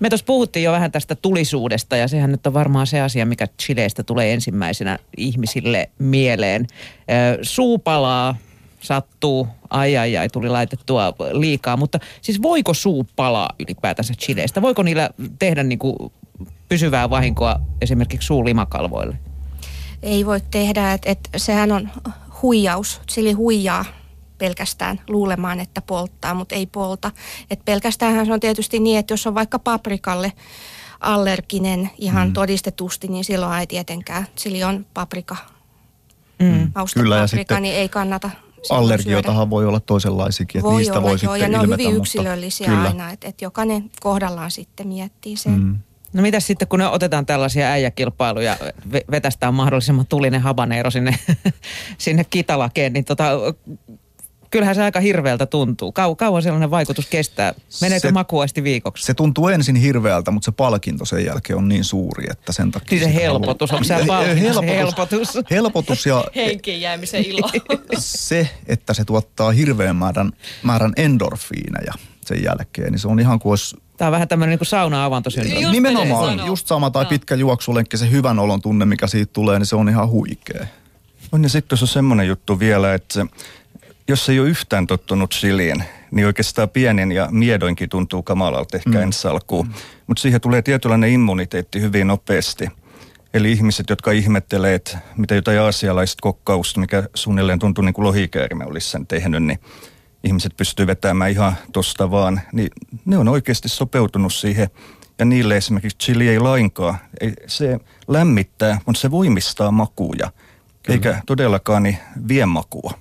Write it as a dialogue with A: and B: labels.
A: Me tuossa puhuttiin jo vähän tästä tulisuudesta ja sehän nyt on varmaan se asia, mikä Chileistä tulee ensimmäisenä ihmisille mieleen. Suupalaa sattuu, ai ai ai, tuli laitettua liikaa, mutta siis voiko suu palaa ylipäätänsä Chileistä? Voiko niillä tehdä niin kuin pysyvää vahinkoa esimerkiksi suulimakalvoille?
B: Ei voi tehdä, että et, sehän on huijaus, sili huijaa pelkästään luulemaan, että polttaa, mutta ei polta. Et pelkästään se on tietysti niin, että jos on vaikka paprikalle allerginen ihan mm. todistetusti, niin silloin ei tietenkään. Sili on paprika. Mm. Kyllä, paprika, sitten niin ei kannata
C: Allergiotahan voi olla toisenlaisikin, että voi niistä olla, voi joo, sitten
B: ja
C: ne on
B: hyvin yksilöllisiä mutta, aina, että, että jokainen kohdallaan sitten miettii sen. Mm.
A: No mitä sitten, kun ne otetaan tällaisia äijäkilpailuja, vetästään mahdollisimman tulinen habaneero sinne, sinne kitalakeen, niin tota, kyllähän se aika hirveältä tuntuu. Kau, kauan sellainen vaikutus kestää? Meneekö se, makuasti viikoksi?
C: Se tuntuu ensin hirveältä, mutta se palkinto sen jälkeen on niin suuri, että sen takia...
A: Niin se helpotus, onko se palkinto helpotus, helpotus?
C: Helpotus ja...
B: Henkiin jäämisen ilo.
C: Se, että se tuottaa hirveän määrän, määrän endorfiineja sen jälkeen, niin se on ihan kuin olisi
A: Tämä on vähän tämmöinen niin kuin sauna-avantosyndrooma.
C: Nimenomaan, just sama tai pitkä juoksulenkki, se hyvän olon tunne, mikä siitä tulee, niin se on ihan huikea.
D: On ja sitten on semmoinen juttu vielä, että se, jos ei ole yhtään tottunut chiliin, niin oikeastaan pienin ja miedoinkin tuntuu kamalalta ehkä mm. ensi alkuun. Mm. Mutta siihen tulee tietynlainen immuniteetti hyvin nopeasti. Eli ihmiset, jotka ihmettelee, että mitä jotain aasialaista kokkausta, mikä suunnilleen tuntuu niin kuin lohikäärme olisi sen tehnyt, niin ihmiset pystyy vetämään ihan tosta vaan, niin ne on oikeasti sopeutunut siihen. Ja niille esimerkiksi chili ei lainkaan. Ei, se lämmittää, mutta se voimistaa makuja, Kyllä. eikä todellakaan niin vie makua.